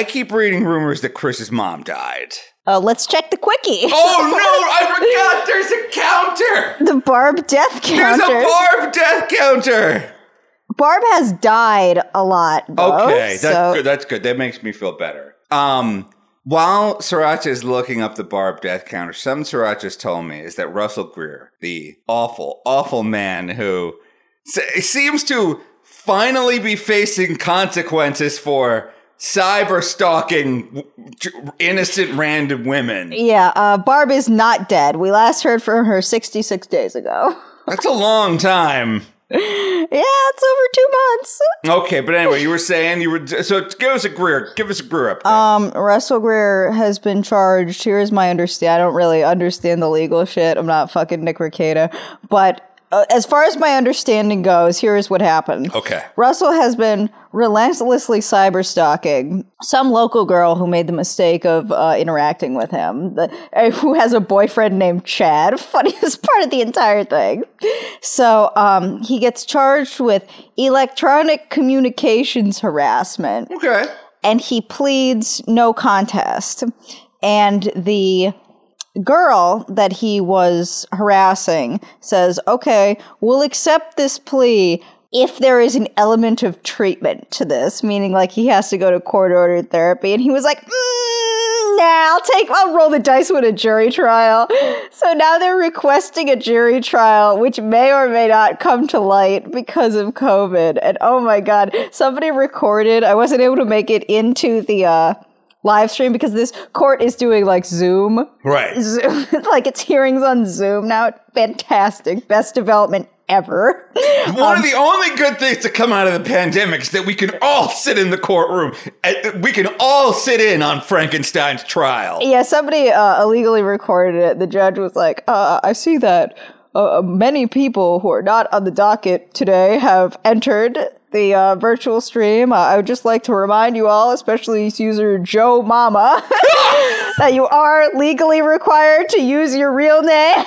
I keep reading rumors that Chris's mom died. Uh, let's check the quickie. Oh no, I forgot there's a counter. The Barb death counter. There's a Barb death counter. Barb has died a lot. Though, Okay, that's so good. That's good. That makes me feel better. Um, while Sriracha is looking up the Barb death counter, some Sriracha's told me is that Russell Greer, the awful, awful man who se- seems to finally be facing consequences for cyber stalking innocent random women. Yeah, uh, Barb is not dead. We last heard from her 66 days ago. That's a long time. yeah, it's over two months. Okay, but anyway, you were saying you were so give us a Greer, give us a Greer up. Um, Russell Greer has been charged. Here's my understand. I don't really understand the legal shit. I'm not fucking Nick Rekieta, but uh, as far as my understanding goes, here's what happened. Okay. Russell has been relentlessly cyber stalking some local girl who made the mistake of uh, interacting with him, the, uh, who has a boyfriend named Chad. Funniest part of the entire thing. So um, he gets charged with electronic communications harassment okay. and he pleads no contest. And the girl that he was harassing says, okay, we'll accept this plea if there is an element of treatment to this, meaning like he has to go to court ordered therapy. And he was like, mm, nah, I'll take, I'll roll the dice with a jury trial. So now they're requesting a jury trial, which may or may not come to light because of COVID. And oh my God, somebody recorded, I wasn't able to make it into the, uh, live stream because this court is doing like Zoom. Right. Zoom like it's hearings on Zoom now. Fantastic. Best development ever. One of the only good things to come out of the pandemic is that we can all sit in the courtroom. We can all sit in on Frankenstein's trial. Yeah, somebody uh, illegally recorded it. The judge was like, uh, I see that uh, many people who are not on the docket today have entered the uh, virtual stream. Uh, I would just like to remind you all, especially user Joe Mama, that you are legally required to use your real name.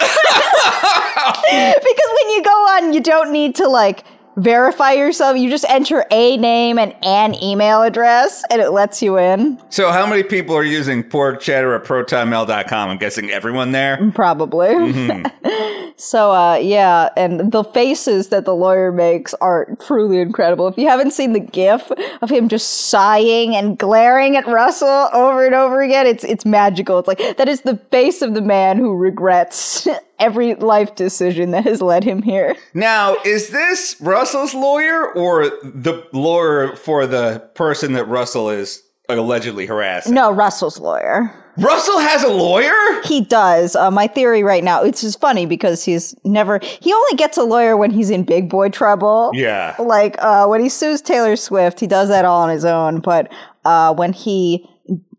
because when you go on, you don't need to like verify yourself. You just enter a name and an email address, and it lets you in. So, how many people are using pork cheddar at protonmail.com? I'm guessing everyone there. Probably. so, uh, yeah, and the faces that the lawyer makes are truly incredible. If you haven't seen the GIF of him just sighing and glaring at Russell over and over again, it's it's magical. It's like that is the face of the man who regrets every life decision that has led him here. Now, is this Russell's lawyer or the lawyer for the person that Russell is allegedly harassing? No, Russell's lawyer. Russell has a lawyer? He does. Uh, my theory right now, it's just funny because he's never, he only gets a lawyer when he's in big boy trouble. Yeah. Like uh, when he sues Taylor Swift, he does that all on his own. But uh, when he,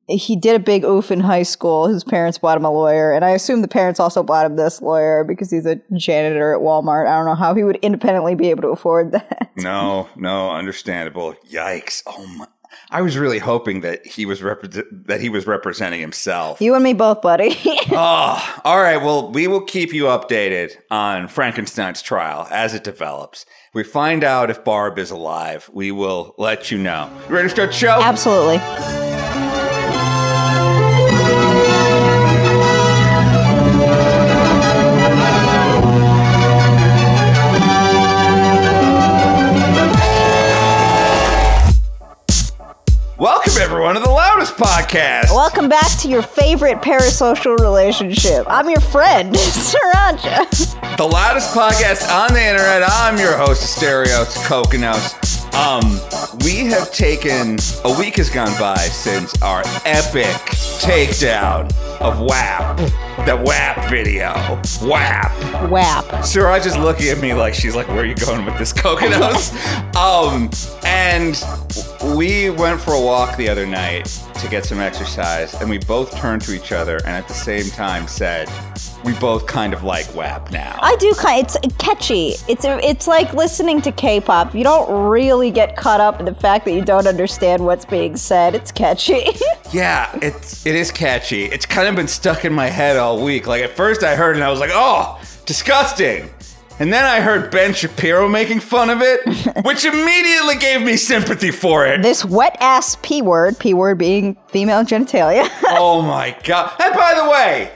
he did a big oof in high school. His parents bought him a lawyer, and I assume the parents also bought him this lawyer because he's a janitor at Walmart. I don't know how he would independently be able to afford that. No, no, understandable. Yikes. Oh my. I was really hoping that he was repre- that he was representing himself. You and me both, buddy. Oh, all right. Well, we will keep you updated on Frankenstein's trial as it develops. We find out if Barb is alive, we will let you know. You ready to start the show? Absolutely. Everyone to the loudest podcast. Welcome back to your favorite parasocial relationship. I'm your friend, Sriracha. The loudest podcast on the internet. I'm your host, Asterios Kokonos. Um, we have taken a week has gone by since our epic takedown of WAP. The WAP video. WAP. WAP. Siraj is looking at me like she's like, "Where are you going with this coconuts?" um, and we went for a walk the other night to get some exercise, and we both turned to each other and at the same time said, "We both kind of like WAP now." I do kind. It's catchy. It's it's like listening to K-pop. You don't really get caught up in the fact that you don't understand what's being said. It's catchy. yeah, it's it is catchy. It's kind of been stuck in my head all week. Like at first I heard it and I was like, "Oh, disgusting." And then I heard Ben Shapiro making fun of it, which immediately gave me sympathy for it. This wet ass P word, P word being female genitalia. oh my god! And by the way,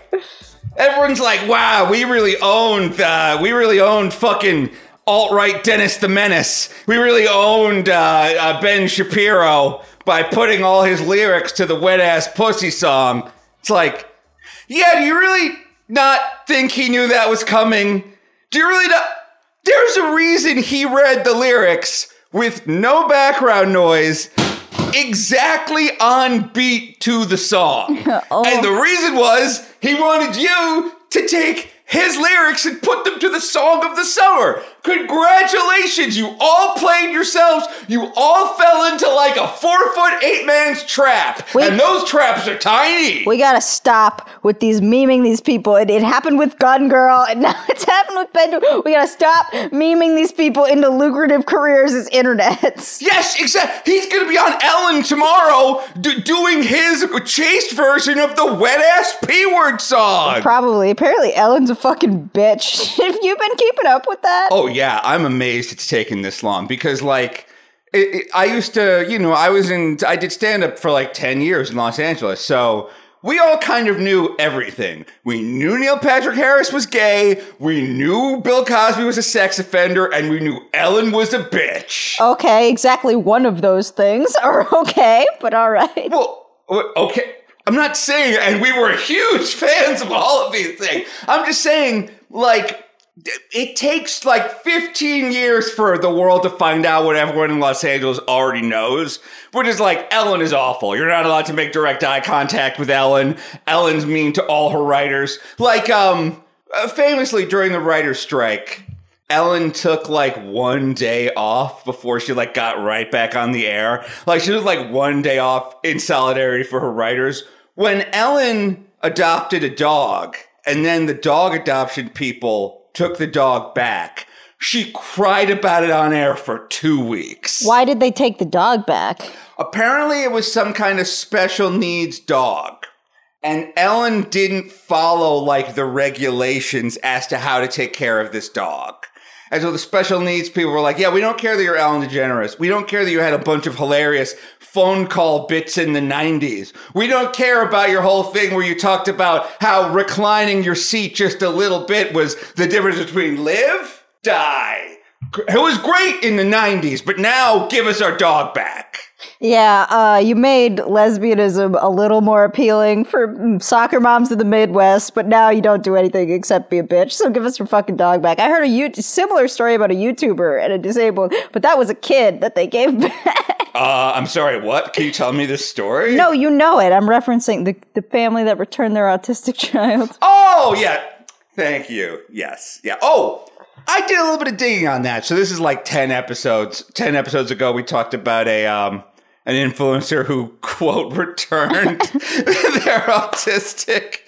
everyone's like, "Wow, we really owned, uh, we really owned fucking alt right Dennis the Menace. We really owned uh, uh, Ben Shapiro by putting all his lyrics to the wet ass pussy song." It's like, yeah, do you really not think he knew that was coming? Do you really not? There's a reason he read the lyrics with no background noise, exactly on beat to the song. Oh. And the reason was he wanted you to take his lyrics and put them to the song of the summer. Congratulations, you all played yourselves. You all fell into like a four foot eight man's trap. Wait. And those traps are tiny. we gotta stop with these memeing these people. It, it happened with Gun Girl, and now it's happened with Ben. We gotta stop memeing these people into lucrative careers as internets. Yes, exactly. He's to be on Ellen tomorrow d- doing his chaste version of the wet ass P word song. Probably. Apparently, Ellen's a fucking bitch. Have you been keeping up with that? Oh, Oh, yeah. I'm amazed it's taken this long because, like, it, it- I used to, you know, I was in, I did stand up for like 10 years in Los Angeles. So we all kind of knew everything. We knew Neil Patrick Harris was gay. We knew Bill Cosby was a sex offender. And we knew Ellen was a bitch. Okay, exactly one of those things are okay, but all right. Well, okay. I'm not saying, and we were huge fans of all of these things. I'm just saying, like, it takes like 15 years for the world to find out what everyone in Los Angeles already knows, which is like, Ellen is awful. You're not allowed to make direct eye contact with Ellen. Ellen's mean to all her writers. Like, um, uh, famously during the writer's strike, Ellen took like one day off before she like got right back on the air. Like she took like one day off in solidarity for her writers. When Ellen adopted a dog and then the dog adoption people took the dog back, she cried about it on air for two weeks. Why did they take the dog back? Apparently, it was some kind of special needs dog. And Ellen didn't follow like the regulations as to how to take care of this dog. And so the special needs people were like, yeah, we don't care that you're Ellen DeGeneres. We don't care that you had a bunch of hilarious phone call bits in the 90s. We don't care about your whole thing where you talked about how reclining your seat just a little bit was the difference between live, die. It was great in the 90s, but now give us our dog back. Yeah, uh, you made lesbianism a little more appealing for mm, soccer moms in the Midwest, but now you don't do anything except be a bitch. So give us your fucking dog back. I heard a U- similar story about a YouTuber and a disabled, but that was a kid that they gave back. Uh, I'm sorry, what? Can you tell me this story? no, you know it. I'm referencing the, the family that returned their autistic child. Oh, yeah. Thank you. Yes. Yeah. Oh, I did a little bit of digging on that. So this is like 10 episodes. 10 episodes ago, we talked about a, um, an influencer who quote returned their autistic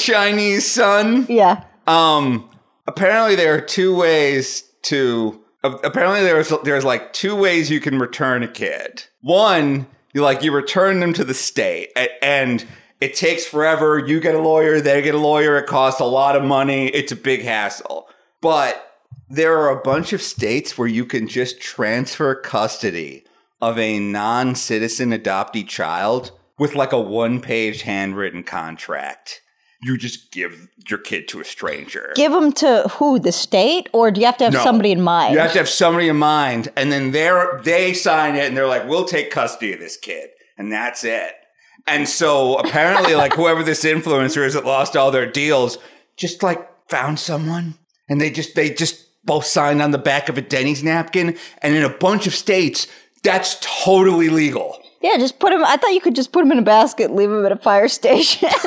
Chinese son. Yeah. Um, apparently there are two ways to. Apparently there's there's like two ways you can return a kid. One, you like you return them to the state, and it takes forever. You get a lawyer, they get a lawyer. It costs a lot of money. It's a big hassle. But there are a bunch of states where you can just transfer custody of a non-citizen adoptee child with like a one-page handwritten contract. You just give your kid to a stranger. Give them to who? The state? Or do you have to have No. somebody in mind? You have to have somebody in mind, and then they're they sign it, and they're like, "We'll take custody of this kid," and that's it. And so apparently, like whoever this influencer is that lost all their deals, just like found someone, and they just they just both signed on the back of a Denny's napkin, and in a bunch of states, that's totally legal. yeah, just put them. I thought you could just put them in a basket leave them at a fire station.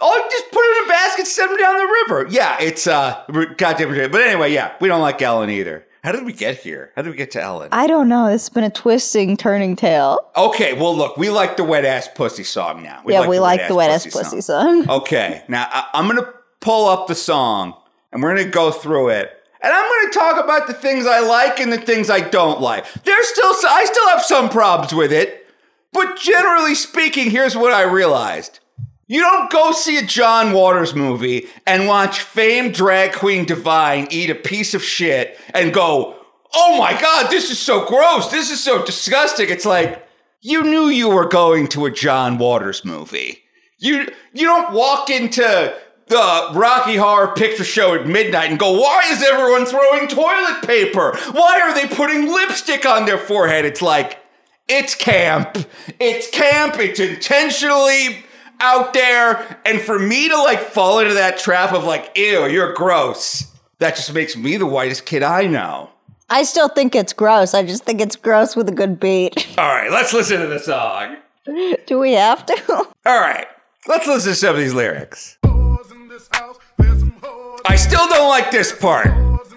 Oh, just put it in a basket, send them down the river. Yeah, it's uh, goddamn. But anyway, yeah, we don't like Ellen either. How did we get here? How did we get to Ellen? I don't know. It's been a twisting, turning tale. Okay, well, look, we like the wet ass pussy song now. yeah, we like the wet ass pussy song. Okay, now I, I'm gonna pull up the song and we're gonna go through it, and I'm gonna talk about the things I like and the things I don't like. There's still, I still have some problems with it, but generally speaking, here's what I realized: You don't go see a John Waters movie and watch famed drag queen Divine eat a piece of shit and go, oh my God, this is so gross. This is so disgusting. It's like, you knew you were going to a John Waters movie. You, you don't walk into the Rocky Horror Picture Show at midnight and go, why is everyone throwing toilet paper? Why are they putting lipstick on their forehead? It's like, it's camp. It's camp. It's intentionally out there. And for me to like fall into that trap of like, ew, you're gross, that just makes me the whitest kid I know. I still think it's gross. I just think it's gross with a good beat. All right, let's listen to the song. Do we have to? All right, let's listen to some of these lyrics. I still don't like this part.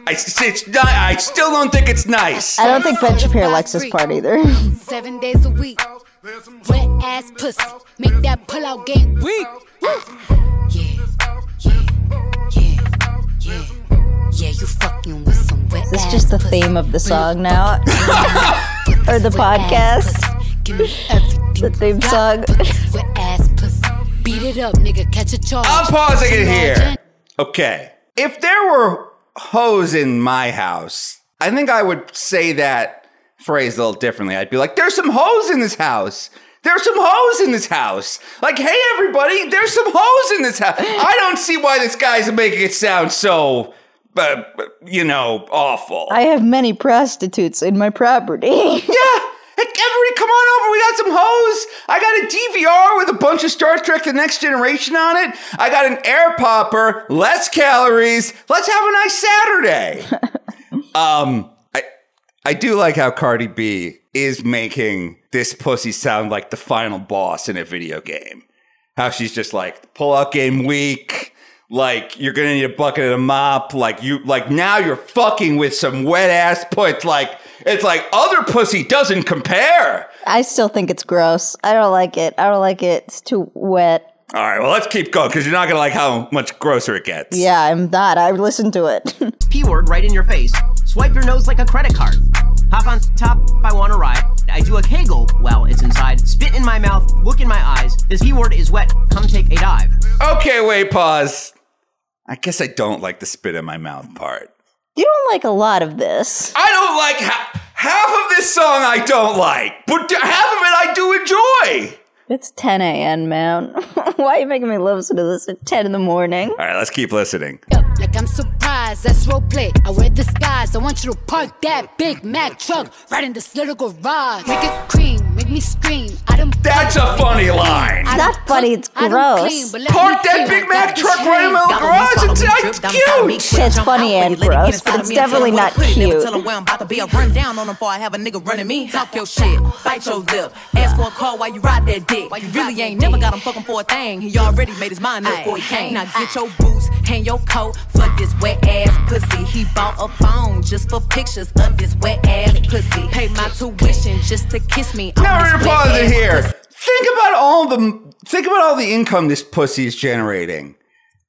I, it's not, I still don't think it's nice. I don't think Ben Shapiro likes this part either. Seven days a week. Wet ass pussy. Make that pull out game weak. Yeah. Yeah. Yeah. Yeah. Yeah, you fucking with some wet Is this just the pussy. theme of the song now? Or the this wet ass podcast? pussy. Give me everything The theme song. Put this wet ass pussy. Beat it up, nigga. Catch a charge. I'm pausing it here. Okay. If there were hoes in my house, I think I would say that phrase a little differently. I'd be like, there's some hoes in this house. There's some hoes in this house. Like, hey, everybody, there's some hoes in this house. I don't see why this guy's making it sound so, uh, you know, awful. I have many prostitutes in my property. Yeah. Hey, everybody, come on over. We got some hoes. I got a DVR with a bunch of Star Trek The Next Generation on it. I got an air popper, less calories. Let's have a nice Saturday. um, I, I do like how Cardi B is making this pussy sound like the final boss in a video game. How she's just like, pull out game weak. Like you're gonna need a bucket and a mop. Like you, like now you're fucking with some wet ass put. Like it's like other pussy doesn't compare. I still think it's gross. I don't like it. I don't like it. It's too wet. All right, well let's keep going because you're not gonna like how much grosser it gets. Yeah, I'm not. I listened to it. P word right in your face. Swipe your nose like a credit card. Hop on top, I wanna ride. I do a kegel while it's inside. Spit in my mouth, look in my eyes. This P word is wet, come take a dive. Okay, wait, pause. I guess I don't like the spit in my mouth part. you don't like a lot of this. I don't like ha- half of this song. I don't like, but d- half of it I do enjoy. It's 10 a.m., man. Why are you making me listen to this at 10 in the morning? All right, let's keep listening. like I'm surprised. That's roleplay. I wear disguise. I want you to park that Big Mac truck right in this little garage. Make it cream, make me scream. I don't. That's a funny line. I not funny, it's gross. clean, Park that Big Mac truck right in shame. the Got on me, garage. follow It's not trip down beside me, cute. quick It's funny and let it get gross, but it's me, I tell definitely not to never cute. Tell him where I'm about to be. I run down on him before I have a nigga running me. Talk your shit, bite your lip. Ask for a call while you ride that dick. You really ain't never got him fucking for a thing. He already made his mind up before he came. Now get your boots, hang your coat for this wet ass pussy. He bought a phone just for pictures of this wet ass pussy. Pay my tuition just to kiss me. on Now this we're gonna wet pause it ass here. pussy. Think about all the think about all the income this pussy is generating.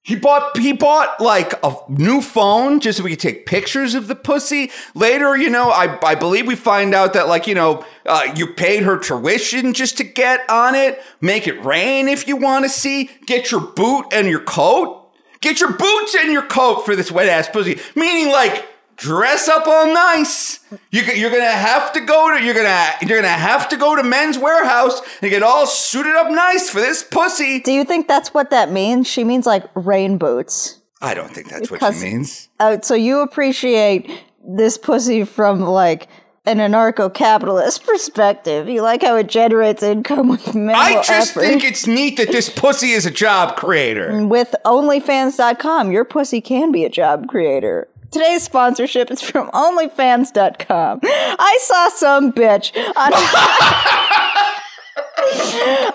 He bought he bought like a new phone just so we could take pictures of the pussy. Later, you know, I I believe we find out that like you know uh, you paid her tuition just to get on it. Make it rain if you want to see. Get your boot and your coat. Get your boots and your coat for this wet ass pussy. Meaning like dress up all nice. You, you're gonna have to go to you're gonna you're gonna have to go to Men's Wearhouse and get all suited up nice for this pussy. Do you think that's what that means? She means like rain boots. I don't think that's what she means. Uh, so you appreciate this pussy from like an anarcho-capitalist perspective. You like how it generates income with minimal I just effort. think it's neat that this pussy is a job creator. With OnlyFans.com, your pussy can be a job creator. Today's sponsorship is from OnlyFans.com. I saw some bitch on.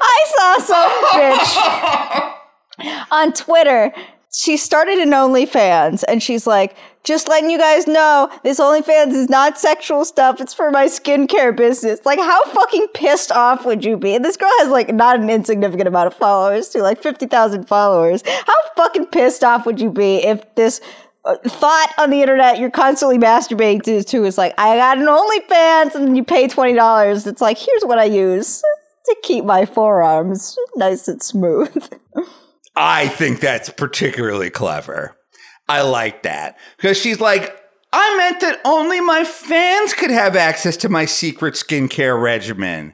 I saw some bitch on Twitter. She started an OnlyFans and she's like, just letting you guys know, this OnlyFans is not sexual stuff. It's for my skincare business. Like, how fucking pissed off would you be? And this girl has like not an insignificant amount of followers, too, like 50,000 followers. How fucking pissed off would you be if this thought on the internet you're constantly masturbating to, to is like, I got an OnlyFans and you pay $20. It's like, here's what I use to keep my forearms nice and smooth. I think that's particularly clever. I like that because she's like, I meant that only my fans could have access to my secret skincare regimen.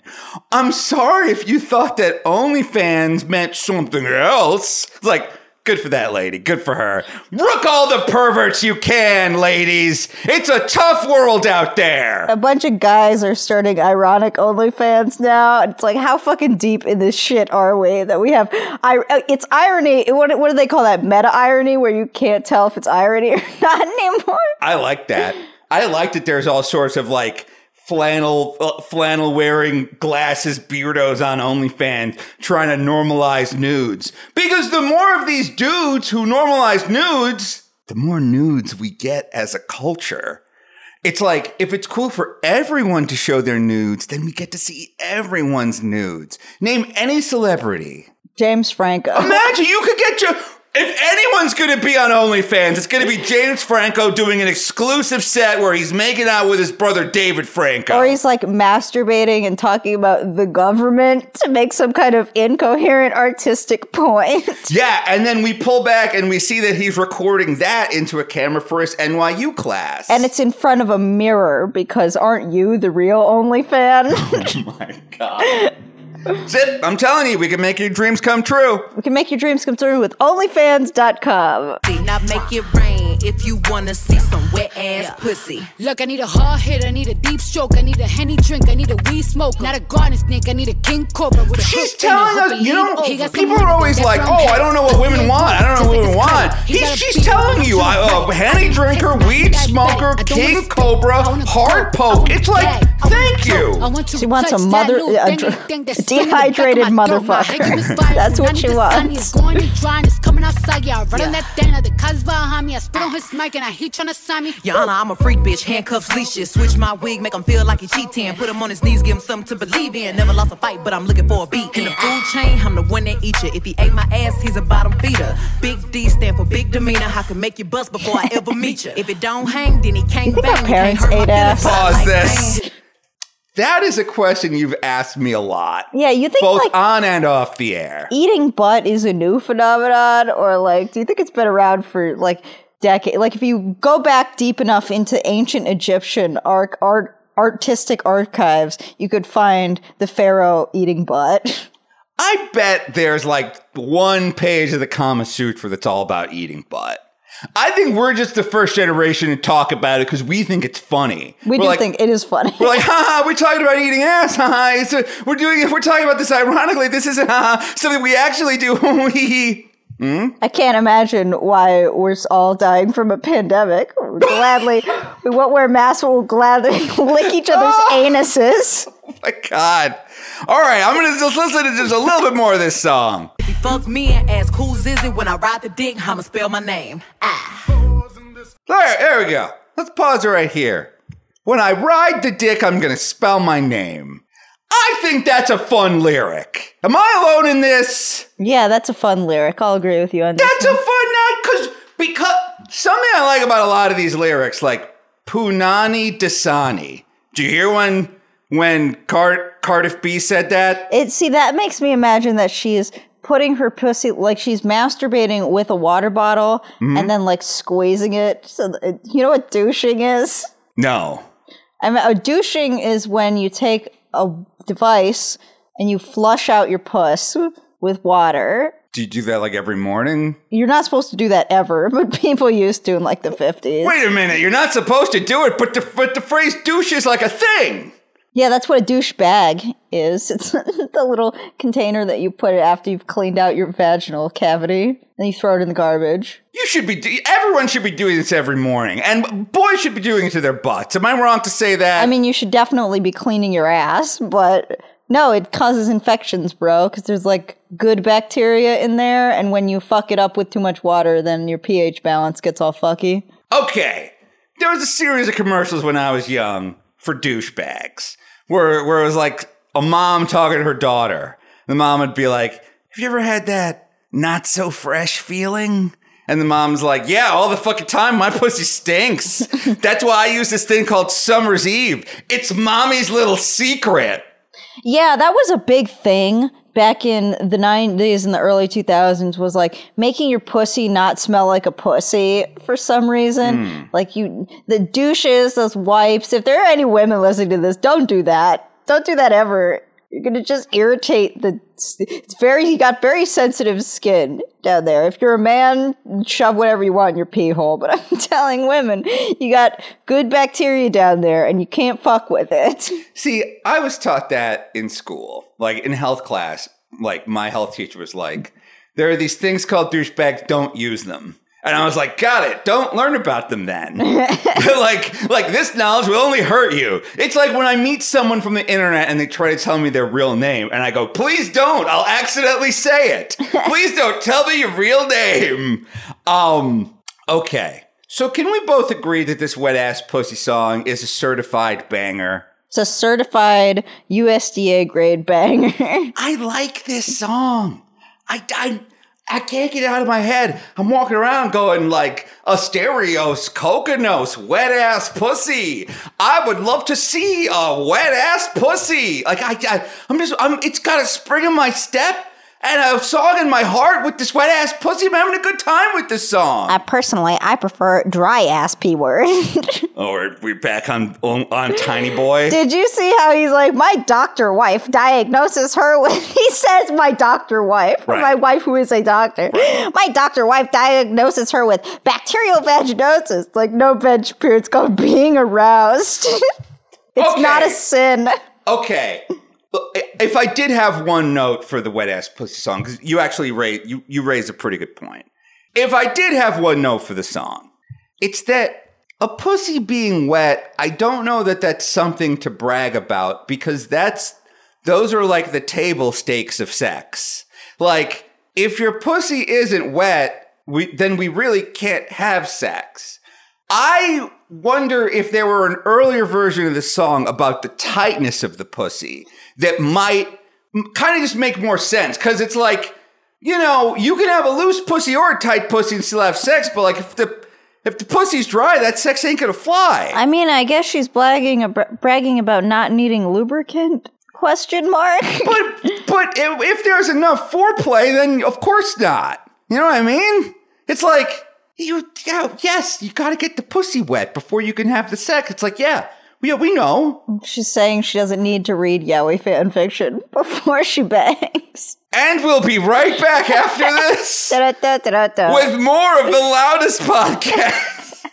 I'm sorry if you thought that OnlyFans meant something else. It's like, good for that lady. Good for her. Rook all the perverts you can, ladies. It's a tough world out there. A bunch of guys are starting ironic OnlyFans now. It's like, how fucking deep in this shit are we that we have? I, uh, it's irony. What, what do they call that? Meta irony, where you can't tell if it's irony or not anymore. I like that. I like that there's all sorts of like flannel uh, flannel wearing glasses beardos on OnlyFans trying to normalize nudes. Because the more of these dudes who normalize nudes, the more nudes we get as a culture. It's like if it's cool for everyone to show their nudes, then we get to see everyone's nudes. Name any celebrity. James Franco. Imagine you could get your. If anyone's going to be on OnlyFans, it's going to be James Franco doing an exclusive set where he's making out with his brother David Franco. Or he's like masturbating and talking about the government to make some kind of incoherent artistic point. yeah, and then we pull back and we see that he's recording that into a camera for his NYU class. And it's in front of a mirror because aren't you the real OnlyFan? oh my god. Zip, I'm telling you, we can make your dreams come true. we can make your dreams come true with OnlyFans.com. Now make it rain if you wanna see some wet ass pussy. Look, I need a hard hit, I need a deep stroke, I need a henny drink, I need a weed smoke, not a garden snake, I need a king cobra with a She's hook and a telling us, you know, over. He got some people are always like, oh. I don't know what women want. I don't know what just women want. his He's, credit. He she's got a telling you, on I, his uh, back. henny drinker, weed smoker, king cobra, I wanna heart poke. It's like, gag, I wanna thank you. I want to She wants a mother- a dr- thing a that's stuck in the back of dehydrated my throat. My motherfucker. head is viral. That's what she wants. sun is going and it's coming outside, yeah. I run on that thing, now the cuz behind me. I spit on his mic and I heat tryna sign me. Your Honor, I'm a freak bitch, handcuffs, leashes. Switch my wig, make him feel like he cheating. Put him on his knees, give him something to believe in. Never lost a fight, but I'm looking for a beat. In the food chain, I'm the one that eat you. If he ate my ass, he's a bottom feeder. Big D stand for big demeanor. I can make you bust before I ever meet you. If it don't hang, then he can't bang. He parents can't hurt my ate ass? feelings. Pause this. That is a question you've asked me a lot. Yeah, you think Both like on and off the air. eating butt is a new phenomenon or like do you think it's been around for like decade like if you go back deep enough into ancient egyptian art, art artistic archives you could find the pharaoh eating butt I bet there's like one page of the Kama Sutra that's all about eating butt. I think we're just the first generation to talk about it because we think it's funny. we We're do like, think it is funny We're like, haha, we're talking about eating ass, haha. It's a, we're doing we're talking about this ironically. This isn't haha, something we actually do. I can't imagine why we're all dying from a pandemic We'll gladly we won't wear masks we'll gladly lick each other's anuses oh my god. All right, I'm gonna just listen to just a little bit more of this song. If he fuck me and ask who's is it when I ride the dick, I'ma spell my name. Ah. There, there we go. Let's pause it right here. When I ride the dick, I'm gonna spell my name. I think that's a fun lyric. Am I alone in this? yeah that's a fun lyric i'll agree with you on this That's a fun night because because something I like about a lot of these lyrics, like Punani Dasani. Do you hear when when Cart Cardi B said that? It see that makes me imagine that she's putting her pussy like she's masturbating with a water bottle mm-hmm. and then like squeezing it. So you know what douching is? No. I mean, a douching is when you take a device and you flush out your puss with water. Do you do that like every morning? You're not supposed to do that ever, but people used to in like the 50s. Wait a minute, you're not supposed to do it, but the but the phrase douche is like a thing. Yeah, that's what a douche bag is. It's the little container that you put it after you've cleaned out your vaginal cavity and you throw it in the garbage. You should be. do- Everyone should be doing this every morning, and boys should be doing it to their butts. Am I wrong to say that? I mean, you should definitely be cleaning your ass, but no, it causes infections, bro, because there's like good bacteria in there, and when you fuck it up with too much water, then your pH balance gets all fucky. okay. There was a series of commercials when I was young for douchebags, where where it was like a mom talking to her daughter. The mom would be like, "Have you ever had that not so fresh feeling?" And the mom's like, "Yeah, all the fucking time. My pussy stinks. That's why I use this thing called Summer's Eve. It's mommy's little secret." Yeah, that was a big thing back in the 90s and the early 2000s was like making your pussy not smell like a pussy for some reason. Hmm. Like you, the douches, those wipes. If there are any women listening to this, don't do that. Don't do that ever. You're gonna just irritate the. It's very. You got very sensitive skin down there. If you're a man, shove whatever you want in your pee hole. But I'm telling women, you got good bacteria down there, and you can't fuck with it. See, I was taught that in school, like in health class. Like my health teacher was like, "There are these things called douchebags. Don't use them." And I was like, "Got it. Don't learn about them then." like, like this knowledge will only hurt you. It's like when I meet someone from the internet and they try to tell me their real name, and I go, "Please don't. I'll accidentally say it. Please don't tell me your real name." Um. Okay. So can we both agree that this wet ass pussy song is a certified banger? It's a certified USDA grade banger. I like this song. I, I, I can't get it out of my head. I'm walking around going like Asterios, Kokonos, wet ass pussy. I would love to see a wet ass pussy. Like I, I I'm just, I'm. It's got a spring in my step and a song in my heart with this wet ass pussy. I'm having a good time with this song. I personally, I prefer dry ass p word. oh, we're, we're back on, on on Tiny Boy. Did you see how he's like, my doctor wife diagnoses her with, he says, my doctor wife, Right. my wife who is a doctor. My doctor wife diagnoses her with bacterial vaginosis. Like, no veg periods called being aroused. it's not a sin. Okay. If I did have one note for the wet ass pussy song, because you actually raise you you raised a pretty good point. If I did have one note for the song, it's that a pussy being wet. I don't know that that's something to brag about because that's those are like the table stakes of sex. Like if your pussy isn't wet, we then we really can't have sex. I wonder if there were an earlier version of the song about the tightness of the pussy that might kind of just make more sense. Cause it's like, you know, you can have a loose pussy or a tight pussy and still have sex, but like if the if the pussy's dry, that sex ain't gonna fly. I mean, I guess she's bragging, bragging about not needing lubricant? Question mark. but but if, if there's enough foreplay, then of course not. You know what I mean? It's like you, yeah, yes, you got to get the pussy wet before you can have the sex. It's like, yeah, yeah, we know. She's saying she doesn't need to read yaoi fan fiction before she bangs. And we'll be right back after this with more of the loudest podcast.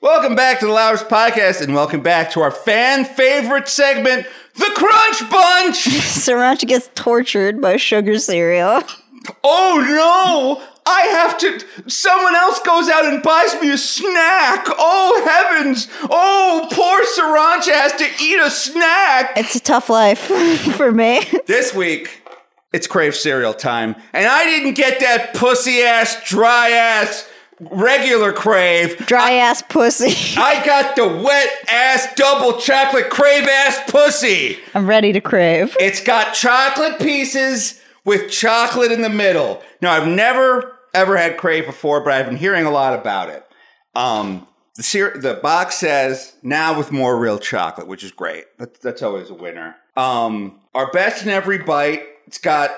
welcome back to the loudest podcast, and welcome back to our fan favorite segment, the Crunch Bunch. Sriracha gets tortured by sugar cereal. Oh no! I have to. Someone else goes out and buys me a snack. Oh heavens! Oh, poor Sriracha has to eat a snack. It's a tough life for me. This week, it's Krave cereal time, and I didn't get that pussy ass, dry ass, regular Krave. Dry ass pussy. I got the wet ass, double chocolate Krave ass pussy. I'm ready to crave. It's got chocolate pieces with chocolate in the middle. Now, I've never ever had Krave before, but I've been hearing a lot about it. Um, the cer- the box says now with more real chocolate, which is great. That's, that's always a winner. Um, our best in every bite. It's got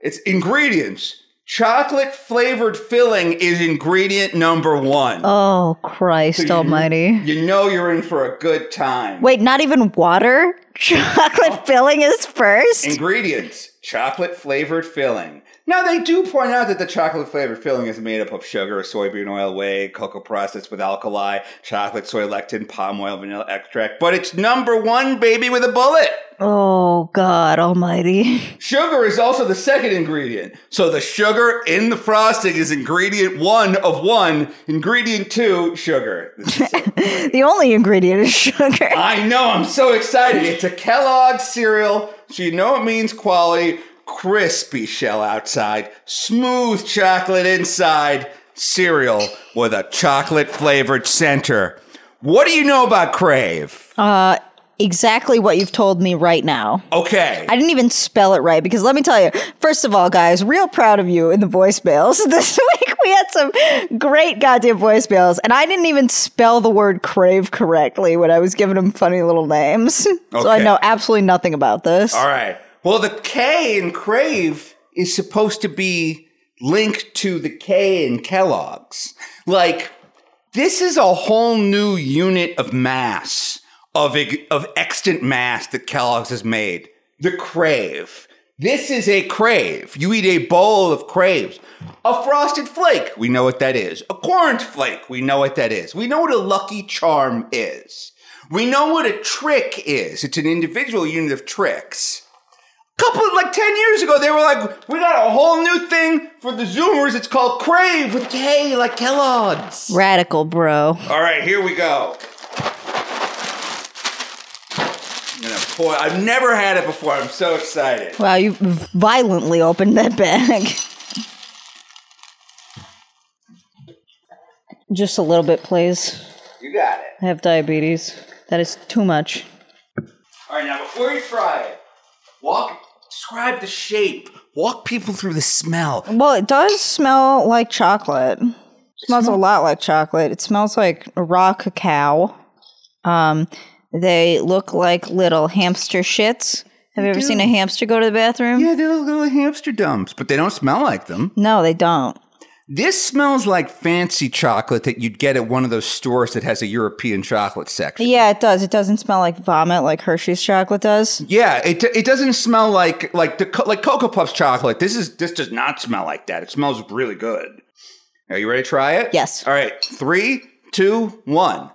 its ingredients. Chocolate flavored filling is ingredient number one. Oh, Christ almighty. You know you're in for a good time. Wait, not even water? Chocolate filling is first? Ingredients chocolate flavored filling. Now, they do point out that the chocolate flavored filling is made up of sugar, soybean oil, whey, cocoa processed with alkali, chocolate, soy lecithin, palm oil, vanilla extract, but it's number one, baby, with a bullet. Oh, God almighty. Sugar is also the second ingredient. So the sugar in the frosting is ingredient one of one, ingredient two, sugar. This is it. The only ingredient is sugar. I know, I'm so excited. It's a Kellogg cereal, so you know it means quality. Crispy shell outside, smooth chocolate inside, cereal with a chocolate flavored center. What do you know about Krave? Uh, exactly what you've told me right now. Okay. I didn't even spell it right because let me tell you, first of all, guys, real proud of you in the voicemails. This week we had some great goddamn voicemails, and I didn't even spell the word crave correctly when I was giving them funny little names. So I know absolutely nothing about this. All right. Well, the K in Krave is supposed to be linked to the K in Kellogg's. Like, this is a whole new unit of mass, of, of extant mass that Kellogg's has made. The Krave. This is a crave. You eat a bowl of craves. A frosted flake, we know what that is. A corn flake, we know what that is. We know what a lucky charm is. We know what a trick is. It's an individual unit of tricks. Couple like 10 years ago, they were like, we got a whole new thing for the Zoomers. It's called Krave with K, like Kellogg's. Radical, bro. All right, here we go. I'm gonna pour. I've never had it before. I'm so excited. Wow, you violently opened that bag. Just a little bit, please. You got it. I have diabetes. That is too much. All right, now before you try it, walk. Describe the shape. Walk people through the smell. Well, it does smell like chocolate. It smells a lot like chocolate. It smells like raw cacao. Um, they look like little hamster shits. Have you ever seen a hamster go to the bathroom? Yeah, they're little hamster dumps, but they don't smell like them. No, they don't. This smells like fancy chocolate that you'd get at one of those stores that has a European chocolate section. Yeah, it does. It doesn't smell like vomit like Hershey's chocolate does. Yeah, it, it doesn't smell like like the like Cocoa Puffs chocolate. This is this does not smell like that. It smells really good. Are you ready to try it? Yes. All right, three, two, one.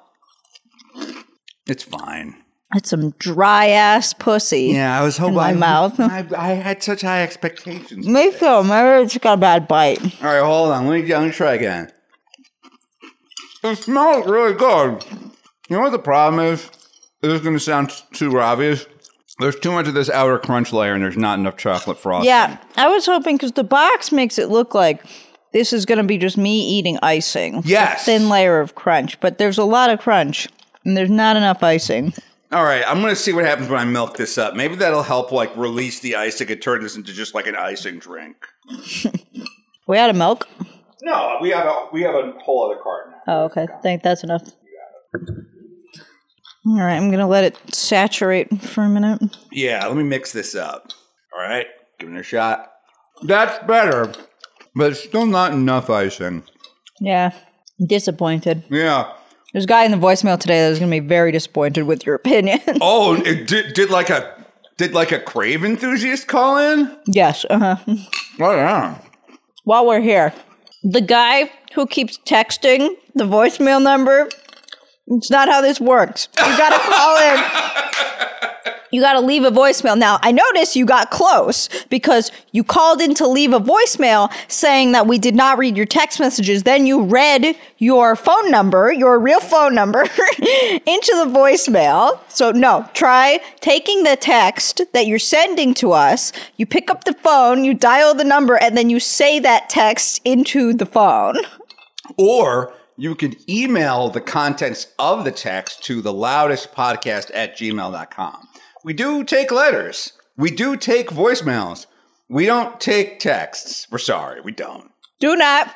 It's fine. It's some dry ass pussy. Yeah, I was hoping. my I, mouth. I, I had such high expectations. Me too. Maybe it's got a bad bite. All right, hold on. Let me, let me try again. It smells really good. You know what the problem is? This is going to sound too obvious. There's too much of this outer crunch layer, and there's not enough chocolate frosting. Yeah, I was hoping because the box makes it look like this is going to be just me eating icing. Yes. thin layer of crunch, but there's a lot of crunch, and there's not enough icing. All right, I'm to see what happens when I milk this up. Maybe that'll help, like, release the icing and turn this into just like an icing drink. We out of milk? No, we have a we have a whole other carton. Oh, okay. I think that's enough. All right, I'm to let it saturate for a minute. Yeah, let me mix this up. All right, give it a shot. That's better, but it's still not enough icing. Yeah, disappointed. Yeah. There's a guy in the voicemail today that was going to be very disappointed with your opinion. Oh, it did, did like a did like a crave enthusiast call in? yes, uh huh. Oh yeah. while we're here, the guy who keeps texting the voicemail number, it's not how this works. You gotta call in. You gotta leave a voicemail. Now, I noticed you got close because you called in to leave a voicemail saying that we did not read your text messages. Then you read your phone number, your real phone number, into the voicemail. So, no, try taking the text that you're sending to us. You pick up the phone, you dial the number, and then you say that text into the phone. Or you could email the contents of the text to the loudest podcast at gmail.com. We do take letters. We do take voicemails. We don't take texts. We're sorry, we don't. Do not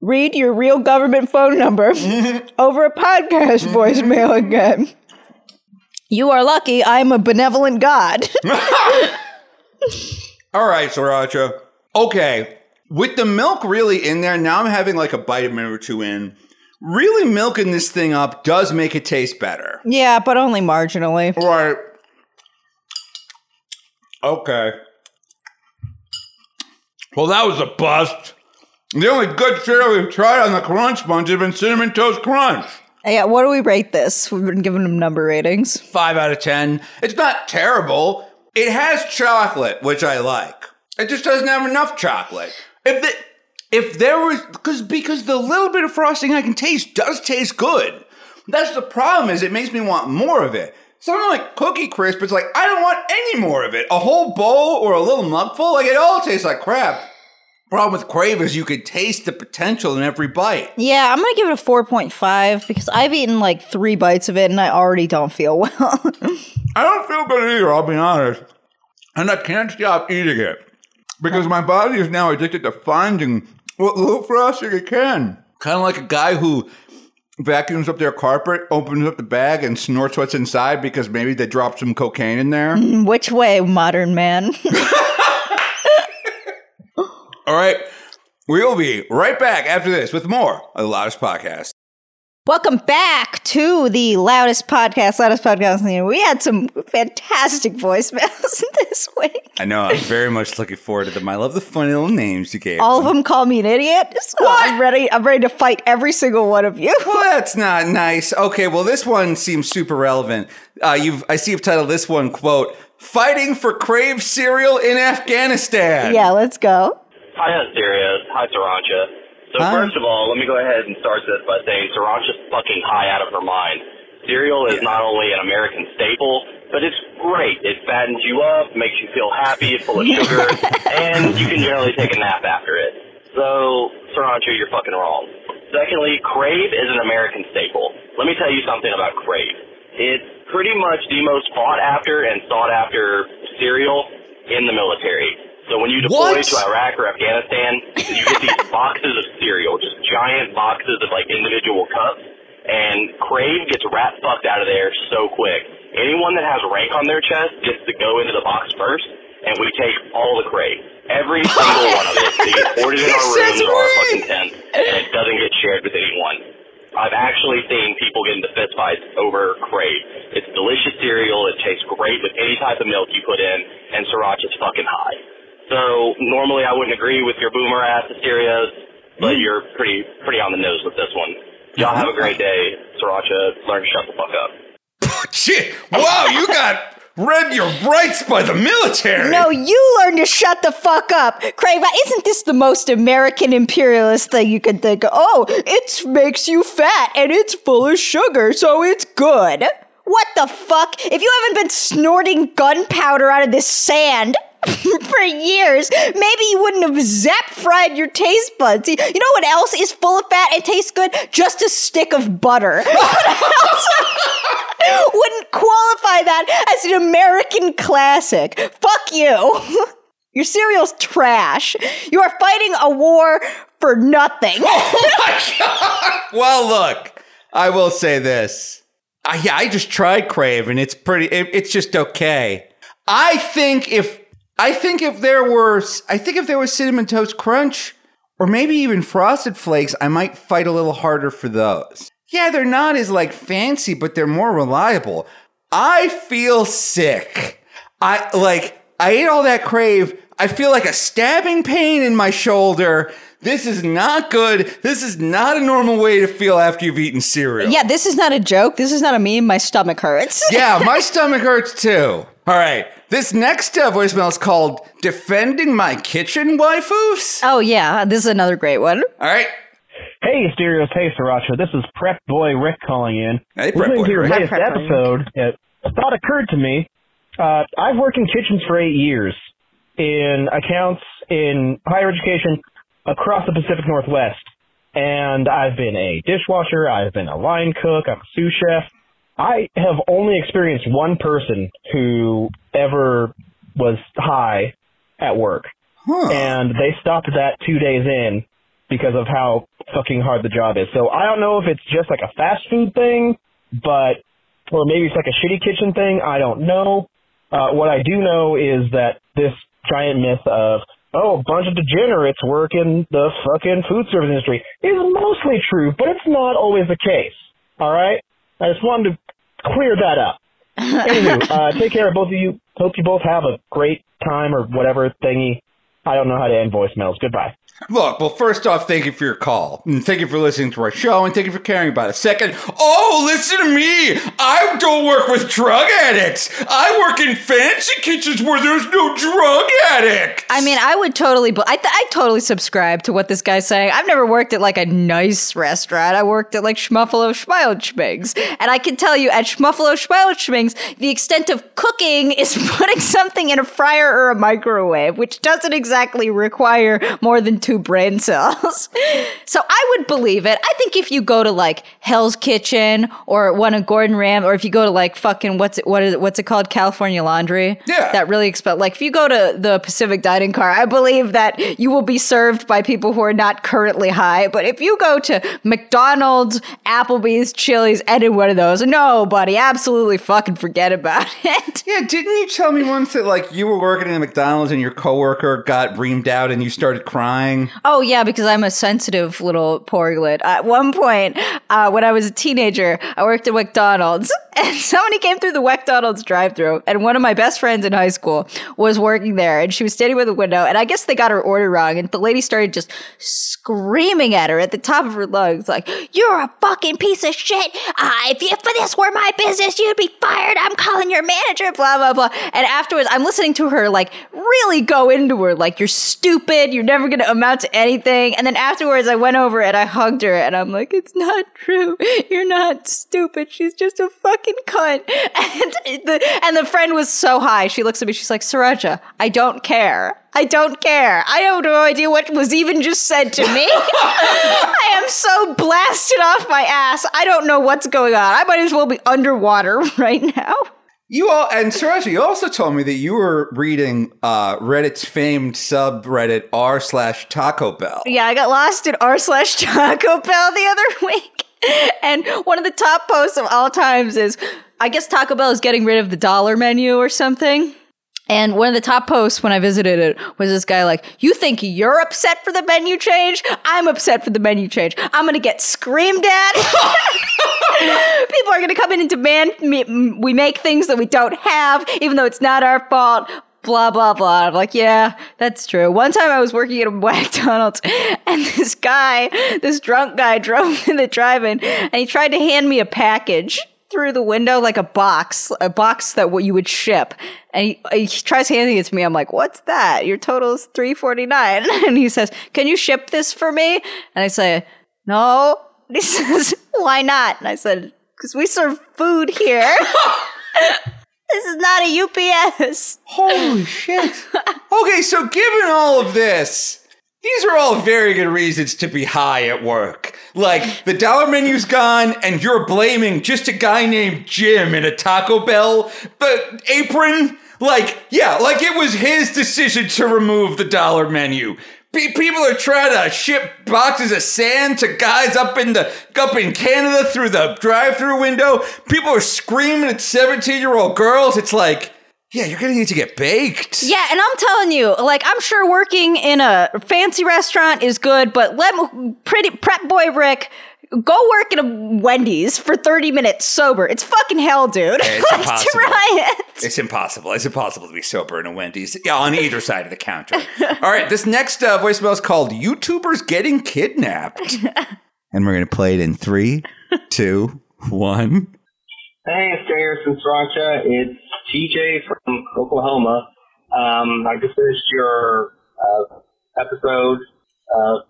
read your real government phone number over a podcast voicemail again. You are lucky I'm a benevolent God. All right, Sriracha. Okay, with the milk really in there, now I'm having like a minute or two in. Really milking this thing up does make it taste better. yeah, but only marginally. Right. Okay. Well, that was a bust. The only good cereal we've tried on the Crunch Bunch has been Cinnamon Toast Crunch. Yeah, uh, what do we rate this? We've been giving them number ratings. Five out of ten. It's not terrible. It has chocolate, which I like. It just doesn't have enough chocolate. If the, if there was because because the little bit of frosting I can taste does taste good. That's the problem is it makes me want more of it. Something like Cookie Crisp, it's like I don't want any more of it. A whole bowl or a little mugful, like it all tastes like crap. Problem with Krave is you could taste the potential in every bite. Yeah, I'm gonna give it a 4.5 because I've eaten like three bites of it and I already don't feel well. I don't feel good either, I'll be honest. And I can't stop eating it. Because my body is now addicted to finding what little frosting it can. Kind of like a guy who vacuums up their carpet, opens up the bag, and snorts what's inside because maybe they dropped some cocaine in there. Mm, which way, modern man? All right. We will be right back after this with more of the Loudest Podcast. Welcome back to the loudest podcast, loudest podcast. in the universe. We had some fantastic voicemails this week. I know. I'm very much looking forward to them. I love the funny little names you gave. All of them. them call me an idiot. So I'm ready. I'm ready to fight every single one of you. Well, that's not nice. Okay, well, this one seems super relevant. Uh, you've I see you've titled this one quote "Fighting for Krave cereal in Afghanistan." Yeah, let's go. Hi, Asterios. Hi, Sriracha. So Hi. first of all, let me go ahead and start this by saying Sriracha's fucking high out of her mind. Cereal is not only an American staple, but it's great. It fattens you up, makes you feel happy, it's full of sugar, and you can generally take a nap after it. So, Sriracha, you're fucking wrong. Secondly, Krave is an American staple. Let me tell you something about Krave. It's pretty much the most fought after and sought after cereal in the military. So when you deploy What? to Iraq or Afghanistan, you get these boxes of cereal, just giant boxes of like individual cups, and Krave gets rat fucked out of there so quick. Anyone that has rank on their chest gets to go into the box first, and we take all the Krave. Every single one of it. They get hoarded in our rooms or our fucking tents, and it doesn't get shared with anyone. I've actually seen people get into fistfights over Krave. It's delicious cereal. It tastes great with any type of milk you put in, and Sriracha's fucking high. So normally I wouldn't agree with your boomer ass Asterios, but mm-hmm. you're pretty pretty on the nose with this one. Y'all have a great day. Sriracha, learn to shut the fuck up. Shit! Wow, you got read your rights by the military. No, you learn to shut the fuck up. Craig, isn't this the most American imperialist thing you could think of? Oh, it makes you fat and it's full of sugar, so it's good. What the fuck? If you haven't been snorting gunpowder out of this sand for years, maybe you wouldn't have zap fried your taste buds. You know what else is full of fat and tastes good? Just a stick of butter. What else wouldn't qualify that as an American classic? Fuck you. Your cereal's trash. You are fighting a war for nothing. oh my god. Well, look, I will say this. I, yeah, I just tried Krave, and it's pretty. It, it's just okay. I think if I think if there were, I think if there was cinnamon toast crunch, or maybe even frosted flakes, I might fight a little harder for those. Yeah, they're not as like fancy, but they're more reliable. I feel sick. I like. I ate all that Krave. I feel like a stabbing pain in my shoulder. This is not good. This is not a normal way to feel after you've eaten cereal. yeah, this is not a joke. This is not a meme. My stomach hurts. Yeah, my stomach hurts too. All right. This next uh, voicemail is called Defending My Kitchen Waifus. Oh, yeah, this is another great one. All right. Hey, Asterios. Hey, Sriracha. This is Prep Boy Rick calling in. Hey, Prep Listening Boy to your Rick. latest Hi, episode, it, a thought occurred to me. Uh, I've worked in kitchens for eight years in accounts, in higher education across the Pacific Northwest. And I've been a dishwasher. I've been a line cook. I'm a sous chef. I have only experienced one person who ever was high at work. And they stopped that two days in because of how fucking hard the job is. So I don't know if it's just like a fast food thing, but, or maybe it's like a shitty kitchen thing. I don't know. Uh, what I do know is that this giant myth of, oh, a bunch of degenerates work in the fucking food service industry is mostly true, but it's not always the case. All right? I just wanted to clear that up. Anywho, uh, take care, of both of you. Hope you both have a great time or whatever thingy. I don't know how to end voicemails. Goodbye. Look, well, first off, thank you for your call. And thank you for listening to our show and thank you for caring about us. Second, oh, listen to me. I don't work with drug addicts. I work in fancy kitchens where there's no drug addicts. I mean, I would totally, I, th- I totally subscribe to what this guy's saying. I've never worked at like a nice restaurant. I worked at like Schmuffalo Schmeilschmings. And I can tell you at Schmuffalo Schmeilschmings, the extent of cooking is putting something in a fryer or a microwave, which doesn't exactly require more than two brain cells. so I would believe it. I think if you go to like Hell's Kitchen or one of Gordon Ram, or if you go to like fucking what's it, what is it, what's it called, California Laundry? Yeah. that really expect like if you go to the Pacific Dining Car, I believe that you will be served by people who are not currently high. But if you go to McDonald's, Applebee's, Chili's, any one of those, no, buddy, absolutely fucking forget about it. Yeah, didn't you tell me once that like you were working in McDonald's and your coworker got reamed out and you started crying? Oh yeah, because I'm a sensitive little porglet. At one point, uh, when I was a teenager, I worked at McDonald's, and somebody came through the McDonald's drive-through, and one of my best friends in high school was working there, and she was standing by the window, and I guess they got her order wrong, and the lady started just screaming at her at the top of her lungs, like, "You're a fucking piece of shit! Uh, if, you, if this were my business, you'd be fired. I'm calling your manager." Blah blah blah. And afterwards, I'm listening to her like really go into her, like, "You're stupid. You're never gonna amount to anything." And then afterwards, I went over and I hugged her, and I'm like, "It's not true. You're not stupid. She's just a fucking cunt." And the and the friend was so high. She looks at me. She's like, "Sriracha, I don't care." I don't care. I have no idea what was even just said to me. I am so blasted off my ass. I don't know what's going on. I might as well be underwater right now. You all and Sriracha, you also told me that you were reading uh, Reddit's famed subreddit r slash Taco Bell. Yeah, I got lost in r slash Taco Bell the other week. And one of the top posts of all times is I guess Taco Bell is getting rid of the dollar menu or something. And one of the top posts when I visited it was this guy like, "You think you're upset for the menu change? I'm upset for the menu change. I'm gonna get screamed at. People are gonna come in and demand me, we make things that we don't have, even though it's not our fault." Blah blah blah. I'm like, yeah, that's true. One time I was working at a McDonald's, and this guy, this drunk guy, drove in the drive-in, and he tried to hand me a package through the window like a box, a box that what you would ship. And he, he tries handing it to me. I'm like, "What's that? Your total is three forty nine. And he says, "Can you ship this for me?" And I say, "No." And he says, "Why not?" And I said, "Because we serve food here. this is not a UPS." Holy shit. Okay, so given all of this, these are all very good reasons to be high at work. Like, the dollar menu's gone, and you're blaming just a guy named Jim in a Taco Bell but apron. Like, yeah, like it was his decision to remove the dollar menu. Pe- People are trying to ship boxes of sand to guys up in the up in Canada through the drive-through window. People are screaming at 17-year-old girls. It's like, yeah, you're gonna need to get baked. Yeah, and I'm telling you, like I'm sure working in a fancy restaurant is good, but let pretty prep boy Rick go work at a Wendy's for 30 minutes sober. It's fucking hell, dude. It's like, impossible. try it. It's impossible. It's impossible to be sober in a Wendy's. Yeah, on either side of the counter. All right, this next uh, voicemail is called "YouTubers Getting Kidnapped," and we're gonna play it in three, two, one. Hey, it's Jay from Sriracha. It's TJ from Oklahoma. Um, I just finished your uh, episode, uh,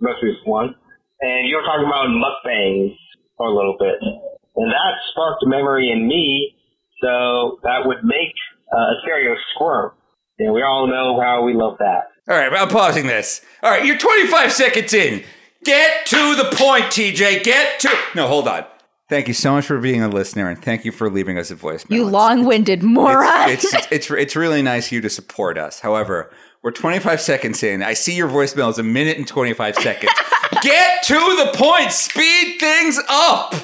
most recent one, and you were talking about mukbangs for a little bit, and that sparked a memory in me. So that would make uh, a stereo squirm, and we all know how we love that. All right, I'm pausing this. All right, you're 25 seconds in. Get to the point, TJ. Get to. No, hold on. Thank you so much for being a listener, and thank you for leaving us a voicemail. You long-winded moron. It's, it's, it's, it's really nice of you to support us. However, we're 25 seconds in. I see your voicemail is a minute and 25 seconds. Get to the point. Speed things up.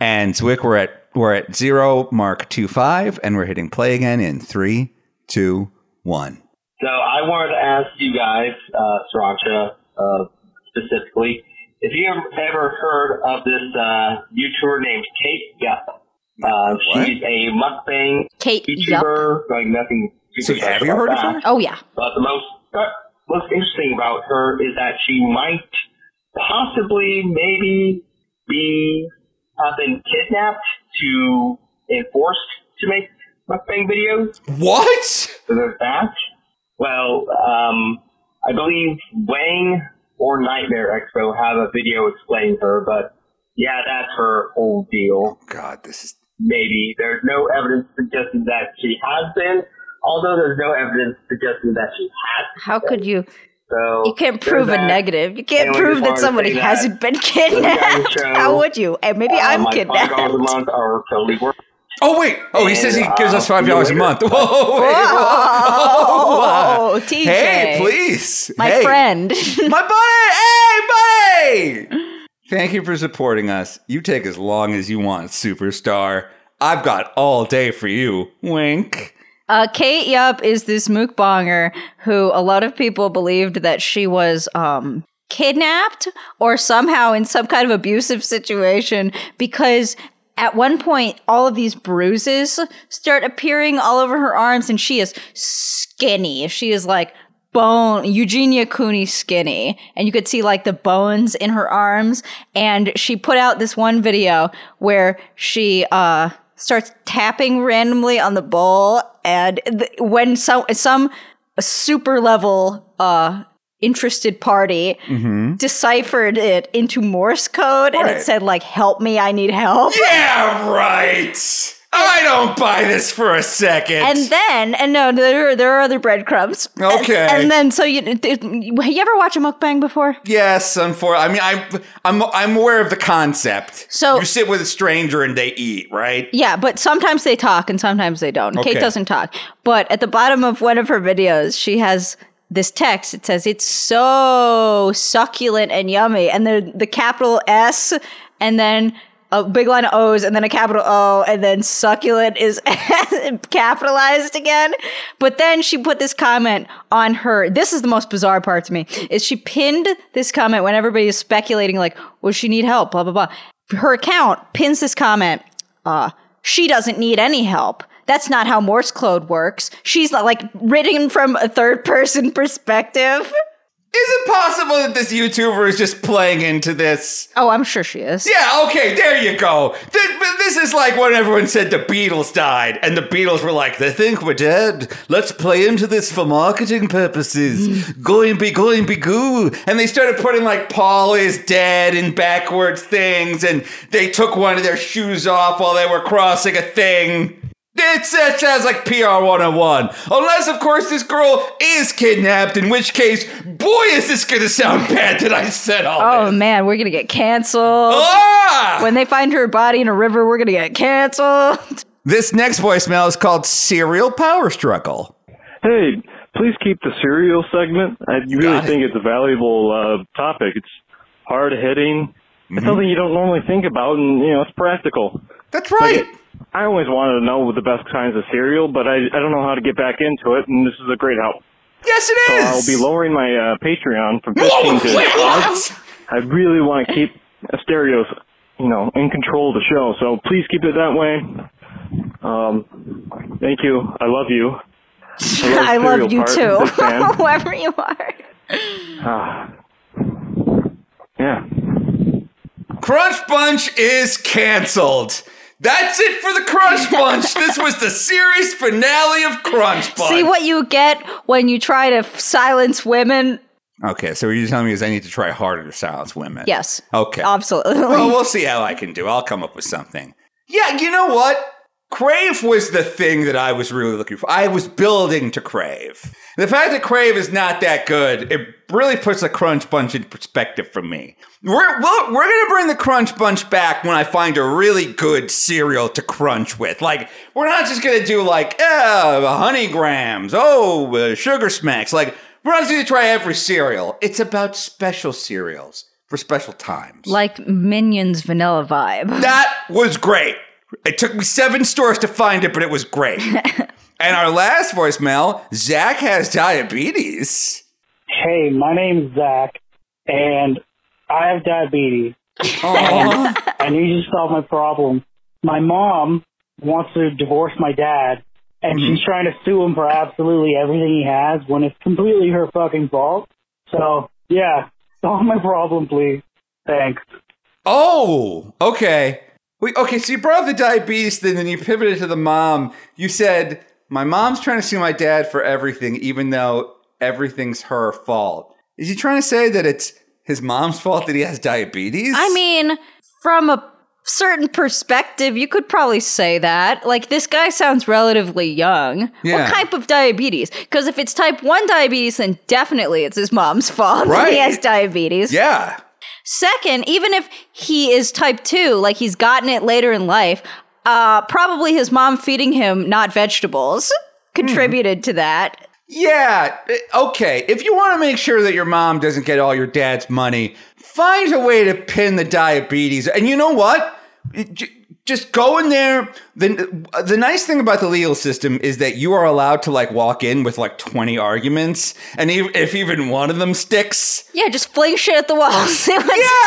And Zwick, we're at we're at zero mark two five, and we're hitting play again in three, two, one. So I wanted to ask you guys, uh, Sriracha, uh, specifically, if you ever, ever heard of this uh, YouTuber named Kate Yup. Uh, she's a mukbang Kate Yup. YouTuber, like nothing. So have you heard of her? Oh yeah. But the most uh, most interesting about her is that she might possibly, maybe, be have been kidnapped to and forced to make mukbang videos. What? So there's that. Well, um, I believe Wang or Nightmare Expo have a video explaining her, but yeah, that's her whole deal. God, this is Maybe there's no evidence suggesting that she has been, although there's no evidence suggesting that she has. How could you? So You can't prove a that. negative. You can't And prove that somebody that. hasn't been kidnapped. show, How would you? And maybe Uh, I'm my kidnapped. five dollars a month are totally worth. Oh wait! Oh, he says he gives uh, us five dollars a month. later. Whoa! wait, Whoa, whoa. TJ. Hey, please, My Hey. friend. my buddy. Hey, buddy! Thank you for supporting us. You take as long as you want, superstar. I've got all day for you. Wink. Uh, Kate Yup is this mukbanger who a lot of people believed that she was um, kidnapped or somehow in some kind of abusive situation because at one point all of these bruises start appearing all over her arms and she is skinny. She is like bone Eugenia Cooney skinny. And you could see like the bones in her arms. And she put out this one video where she uh starts tapping randomly on the bowl. And th- when some some super level uh interested party mm-hmm. deciphered it into Morse code and it said like help me I need help Yeah, right. I don't buy this for a second. And then, and no, there are, there are other breadcrumbs. Okay. And, and then, so you, you ever watch a mukbang before? yes, unfortunately, I mean, I'm I'm I'm aware of the concept. So- you sit with a stranger and they eat, right? Yeah, but sometimes they talk and sometimes they don't. Okay. Kate doesn't talk. But at the bottom of one of her videos, she has this text. It says, It's so succulent and yummy. And the, the capital S and then a big line of O's and then a capital O and then succulent is capitalized again. But then she put this comment on her. This is the most bizarre part to me is she pinned this comment when everybody is speculating like, will she need help? Blah, blah, blah. Her account pins this comment uh, she doesn't need any help. That's not how Morse code works. She's like written from a third person perspective. Is it possible that this YouTuber is just playing into this? Oh, I'm sure she is. Yeah, okay, there you go. Th- This is like when everyone said the Beatles died, and the Beatles were like, they think we're dead. Let's play into this for marketing purposes. Mm. Going be going be goo. And they started putting like Paul is dead and backwards things, and they took one of their shoes off while they were crossing a thing. It's, that sounds like PR 101. Unless, of course, this girl is kidnapped, in which case, boy, is this gonna sound bad that I said all Oh this. man, we're gonna get canceled. Ah! When they find her body in a river, we're gonna get canceled. This next voicemail is called Serial Power Struggle. Hey, please keep the serial segment. I really Got it. think it's a valuable uh, topic. It's hard hitting. Mm-hmm. It's something you don't normally think about, and you know it's practical. That's right. I always wanted to know the best kinds of cereal, but I I don't know how to get back into it, and this is a great help. Yes, it So is. I'll be lowering my uh, Patreon from Whoa, 15 to wait, 5. what? I really want to keep Asterios, you know, in control of the show. So please keep it that way. Um, thank you. I love you. I cereal love you part. too, whoever you are. Ah. Yeah. Crunch Bunch is canceled. That's it for the Crunch Bunch. this was the series finale of Crunch Bunch. See what you get when you try to f- silence women. Okay, so what you're telling me is I need to try harder to silence women. Yes, Okay. absolutely. Well, we'll see how I can do. I'll come up with something. Yeah, you know what? Krave was the thing that I was really looking for. I was building to Krave. The fact that Krave is not that good, it really puts the Crunch Bunch in perspective for me. We're, we're, we're going to bring the Crunch Bunch back when I find a really good cereal to crunch with. Like, we're not just going to do like, uh, honey grams, oh, uh, sugar smacks. Like, we're not just going to try every cereal. It's about special cereals for special times. like Minions vanilla vibe. That was great. It took me seven stores to find it, but it was great. and our last voicemail Zach has diabetes. Hey, my name's Zach, and I have diabetes. And I need you to solve my problem. My mom wants to divorce my dad, and mm-hmm. she's trying to sue him for absolutely everything he has when it's completely her fucking fault. So, yeah, solve my problem, please. Thanks. Oh, okay. Okay, so you brought up the diabetes thing, then you pivoted to the mom. You said, My mom's trying to sue my dad for everything, even though everything's her fault. Is he trying to say that it's his mom's fault that he has diabetes? I mean, from a certain perspective, you could probably say that. Like, this guy sounds relatively young. Yeah. What type of diabetes? Because if it's type 1 diabetes, then definitely it's his mom's fault that Right. he has diabetes. Yeah. Second, even if he is type 2, like he's gotten it later in life, uh, probably his mom feeding him not vegetables contributed to that. Yeah. eh, Okay. If you want to make sure that your mom doesn't get all your dad's money, find a way to pin the diabetes. And you know what? Just go in there. The, the nice thing about the legal system is that you are allowed to like walk in with like 20 arguments. And if even one of them sticks, Yeah, just fling shit at the walls. Yeah,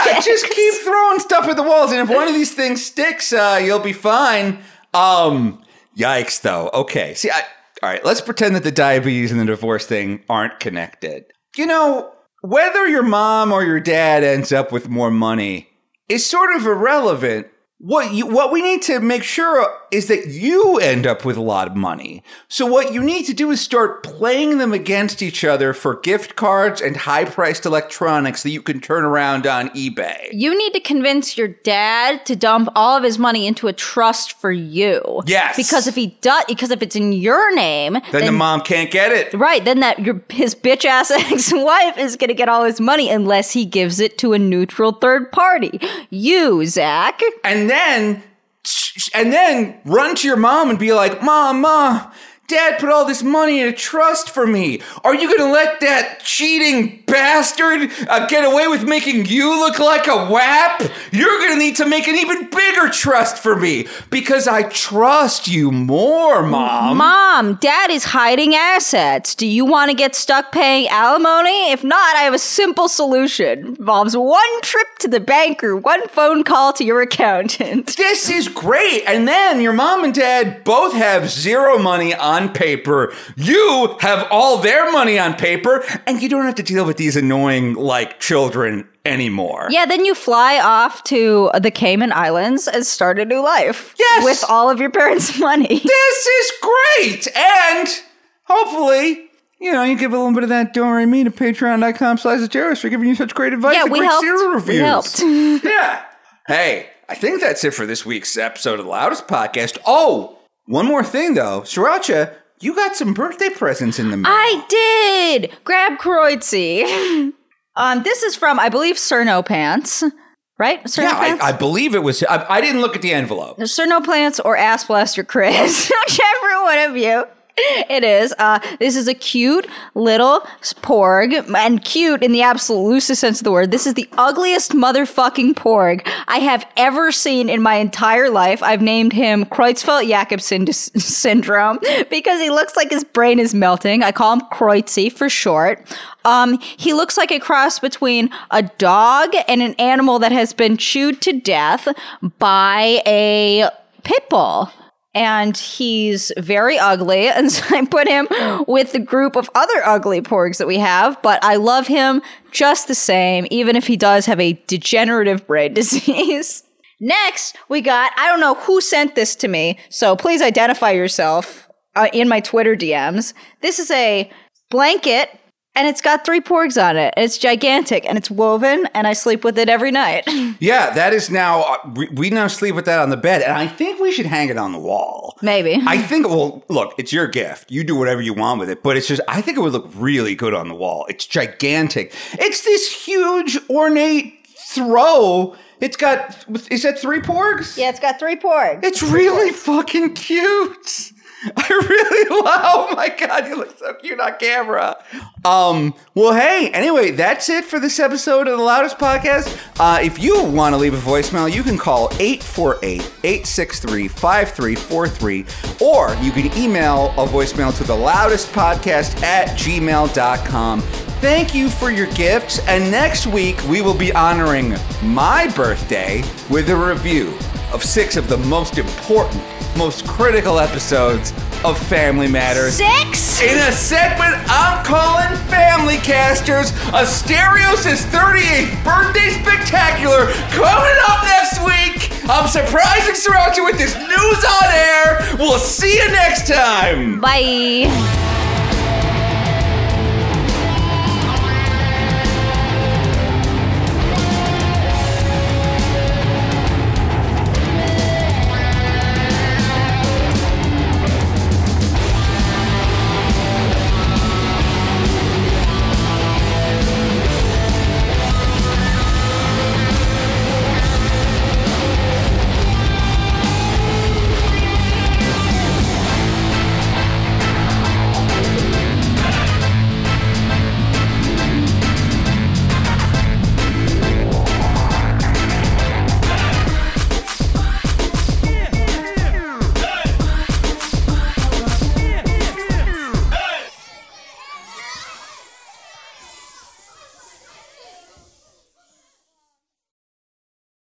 sticks. just keep throwing stuff at the walls. And if one of these things sticks, uh, you'll be fine. Um, yikes, though. Okay, see, I, all right. Let's pretend that the diabetes and the divorce thing aren't connected. You know, whether your mom or your dad ends up with more money is sort of irrelevant. What you what we need to make sure is that you end up with a lot of money. So what you need to do is start playing them against each other for gift cards and high-priced electronics that you can turn around on eBay. You need to convince your dad to dump all of his money into a trust for you. Yes. Because if he does, because if it's in your name, Then, the mom can't get it. Right, then that your his bitch ass ex-wife is gonna get all his money unless he gives it to a neutral third party. You, Zach. And then and then run to your mom and be like, "Mom, mom, Dad put all this money in a trust for me. Are you gonna let that cheating bastard uh, get away with making you look like a wap? You're gonna need to make an even bigger trust for me because I trust you more, mom." Mom, dad is hiding assets. Do you want to get stuck paying alimony? If not, I have a simple solution. Involves one trip to the banker, one phone call to your accountant. This is great. And then your mom and dad both have zero money on paper. You have all their money on paper, and you don't have to deal with these annoying, like, children anymore. Yeah, then you fly off to the Cayman Islands and start a new life. Yes! With all of your parents' money. This is great. And hopefully, you know, you give a little bit of that don't worry me to patreon.com slash Zeros for giving you such great advice Yeah, and we great helped. cereal We helped. yeah. Hey, I think that's it for this week's episode of the Loudest Podcast. Oh, one more thing though. Sriracha, you got some birthday presents in the mail. I did! Grab Kreutzy. um, this is from, I believe, Cerno Pants. Right? Cerno yeah, Pants? I, I believe it was. I, I didn't look at the envelope. Cerno Pants or Ass Blaster Chris, whichever one of you it is. Uh, this is a cute little porg, and cute in the absolute loosest sense of the word. This is the ugliest motherfucking porg I have ever seen in my entire life. I've named him Creutzfeldt Jakobsen syndrome because he looks like his brain is melting. I call him Kreutzy for short. Um, he looks like a cross between a dog and an animal that has been chewed to death by a pit bull. And he's very ugly. And so I put him with the group of other ugly porgs that we have. But I love him just the same, even if he does have a degenerative brain disease. Next, we got, I don't know who sent this to me. So please identify yourself uh, in my Twitter DMs. This is a blanket and it's got three porgs on it. And it's gigantic and it's woven, and I sleep with it every night. Yeah, that is now. Uh, we, we now sleep with that on the bed, and I think we should hang it on the wall. Maybe. I think. Well, look, it's your gift. You do whatever you want with it, but it's just. I think it would look really good on the wall. It's gigantic. It's this huge ornate throw. It's got. Is that three porgs? yeah, it's got three porgs. It's really fucking cute. I really love. Oh my god, you look so cute on camera. Um. Well, hey. Anyway, that's it for this episode of the Loudest Podcast. Uh, if you want to leave a voicemail, you can call 848-863-5343, or you can email a voicemail to the loudest podcast at gmail.com. Thank you for your gifts, and next week we will be honoring my birthday with a review of six of the most important, most critical episodes of Family Matters. Six? In a segment I'm calling Family Casters, Asterios' 38th birthday spectacular coming up next week. I'm surprising Sriracha with this news on air. We'll see you next time. Bye.